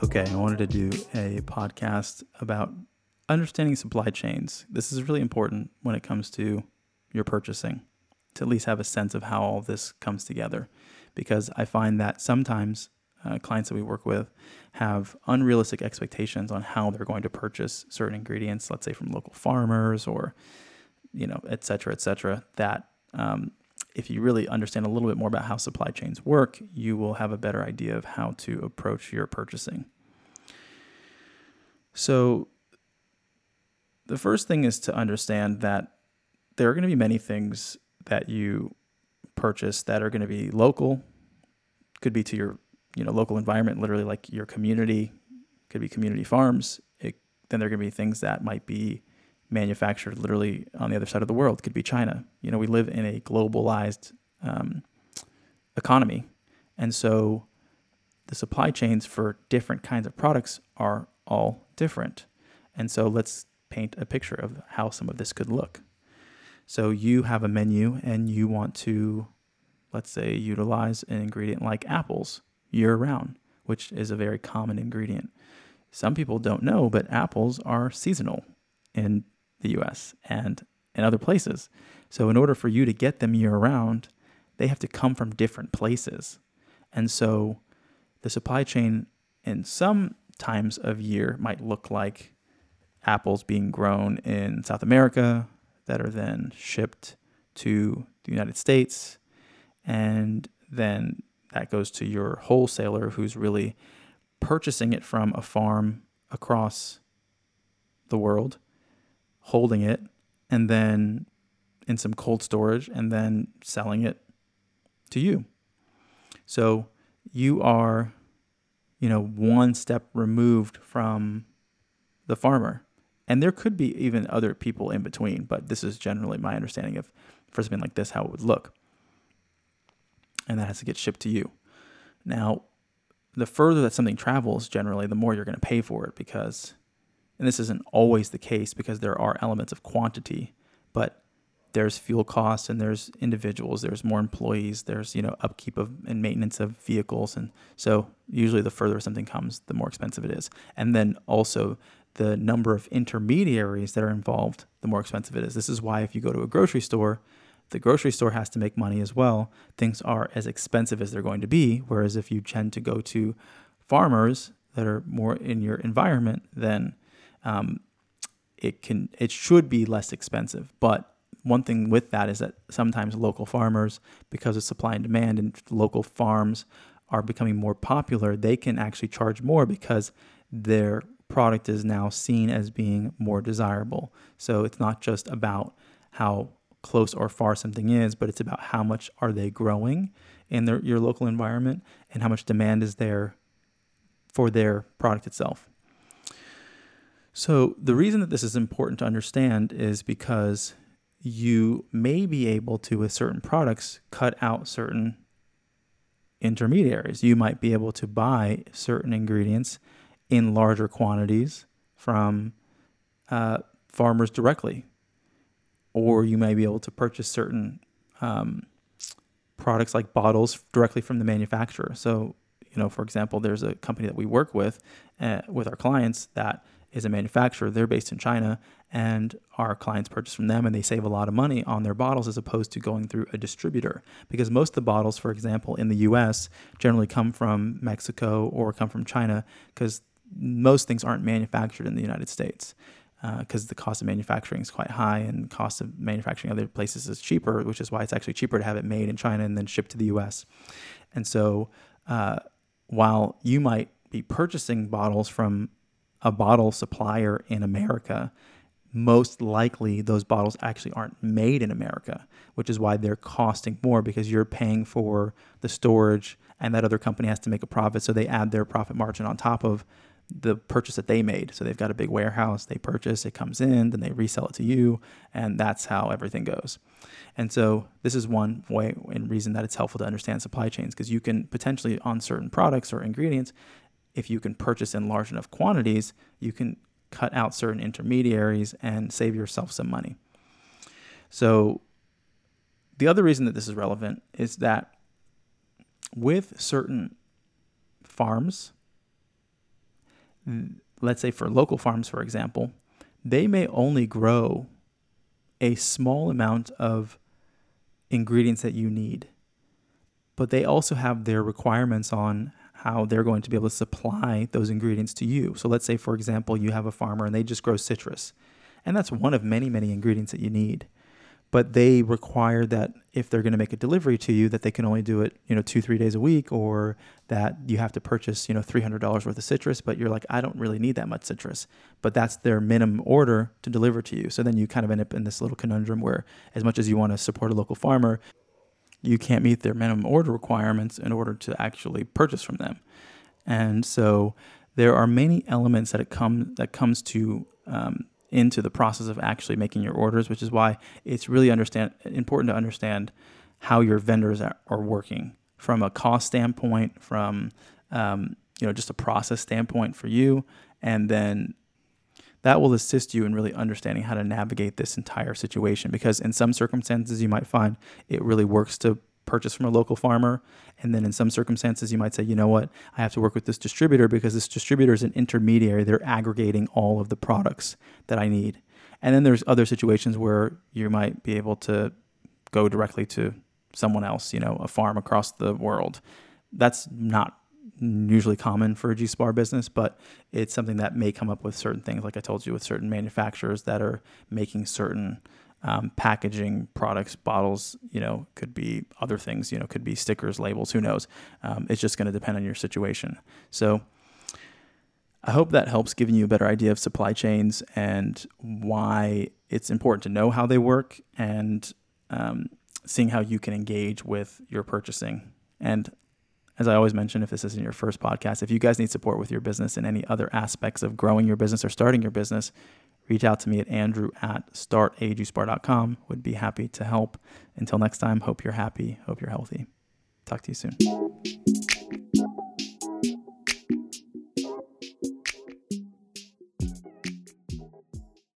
Okay, I wanted to do a podcast about understanding supply chains. This is really important when it comes to your purchasing, to at least have a sense of how all this comes together. Because I find that sometimes uh, clients that we work with have unrealistic expectations on how they're going to purchase certain ingredients, let's say from local farmers or, you know, et cetera, et cetera, that um, if you really understand a little bit more about how supply chains work, you will have a better idea of how to approach your purchasing. So, the first thing is to understand that there are going to be many things that you purchase that are going to be local, could be to your you know local environment, literally like your community, could be community farms. It, then there are going to be things that might be manufactured literally on the other side of the world. Could be China. You know, we live in a globalized um, economy, and so the supply chains for different kinds of products are all different. And so let's paint a picture of how some of this could look. So you have a menu and you want to, let's say, utilize an ingredient like apples year round, which is a very common ingredient. Some people don't know, but apples are seasonal in the US and in other places. So, in order for you to get them year round, they have to come from different places. And so, the supply chain in some times of year might look like apples being grown in South America that are then shipped to the United States. And then that goes to your wholesaler who's really purchasing it from a farm across the world holding it, and then in some cold storage, and then selling it to you. So you are, you know, one step removed from the farmer. And there could be even other people in between, but this is generally my understanding of for something like this, how it would look. And that has to get shipped to you. Now, the further that something travels, generally, the more you're going to pay for it because and this isn't always the case because there are elements of quantity, but there's fuel costs and there's individuals, there's more employees, there's you know upkeep of and maintenance of vehicles, and so usually the further something comes, the more expensive it is, and then also the number of intermediaries that are involved, the more expensive it is. This is why if you go to a grocery store, the grocery store has to make money as well. Things are as expensive as they're going to be, whereas if you tend to go to farmers that are more in your environment, then um, it can it should be less expensive. But one thing with that is that sometimes local farmers, because of supply and demand, and local farms are becoming more popular, they can actually charge more because their product is now seen as being more desirable. So it's not just about how close or far something is, but it's about how much are they growing in their, your local environment and how much demand is there for their product itself. So, the reason that this is important to understand is because you may be able to, with certain products, cut out certain intermediaries. You might be able to buy certain ingredients in larger quantities from uh, farmers directly, or you may be able to purchase certain um, products like bottles directly from the manufacturer. So, you know, for example, there's a company that we work with uh, with our clients that is a manufacturer. They're based in China, and our clients purchase from them, and they save a lot of money on their bottles as opposed to going through a distributor. Because most of the bottles, for example, in the U.S., generally come from Mexico or come from China, because most things aren't manufactured in the United States. Because uh, the cost of manufacturing is quite high, and cost of manufacturing other places is cheaper, which is why it's actually cheaper to have it made in China and then shipped to the U.S. And so, uh, while you might be purchasing bottles from a bottle supplier in America, most likely those bottles actually aren't made in America, which is why they're costing more because you're paying for the storage and that other company has to make a profit. So they add their profit margin on top of the purchase that they made. So they've got a big warehouse, they purchase, it comes in, then they resell it to you, and that's how everything goes. And so this is one way and reason that it's helpful to understand supply chains because you can potentially on certain products or ingredients, if you can purchase in large enough quantities, you can cut out certain intermediaries and save yourself some money. So the other reason that this is relevant is that with certain farms, let's say for local farms, for example, they may only grow a small amount of ingredients that you need, but they also have their requirements on how they're going to be able to supply those ingredients to you. So let's say, for example, you have a farmer and they just grow citrus, and that's one of many, many ingredients that you need. But they require that if they're going to make a delivery to you that they can only do it you know two three days a week or that you have to purchase you know $300 worth of citrus but you're like i don't really need that much citrus. But that's their minimum order to deliver to you. So then you kind of end up in this little conundrum where as much as you want to support a local farmer you can't meet their minimum order requirements in order to actually purchase from them. And so there are many elements that it come that comes to um, into the process of actually making your orders, which is why it's really understand important to understand how your vendors are, are working. From a cost standpoint, from um, you know just a process standpoint for you, and then that will assist you in really understanding how to navigate this entire situation. Because in some circumstances, you might find it really works to purchase from a local farmer. And then in some circumstances, you might say, you know what, I have to work with this distributor because this distributor is an intermediary. They're aggregating all of the products that I need. And then there's other situations where you might be able to go directly to someone else, you know, a farm across the world. That's not usually common for a juice bar business, but it's something that may come up with certain things, like I told you, with certain manufacturers that are making certain um, packaging products, bottles, you know, could be other things, you know, could be stickers, labels, who knows. Um, it's just going to depend on your situation. So I hope that helps giving you a better idea of supply chains and why it's important to know how they work and um, seeing how you can engage with your purchasing. And as I always mention, if this isn't your first podcast, if you guys need support with your business and any other aspects of growing your business or starting your business, reach out to me at andrew at startajuicebar.com. Would be happy to help. Until next time, hope you're happy, hope you're healthy. Talk to you soon.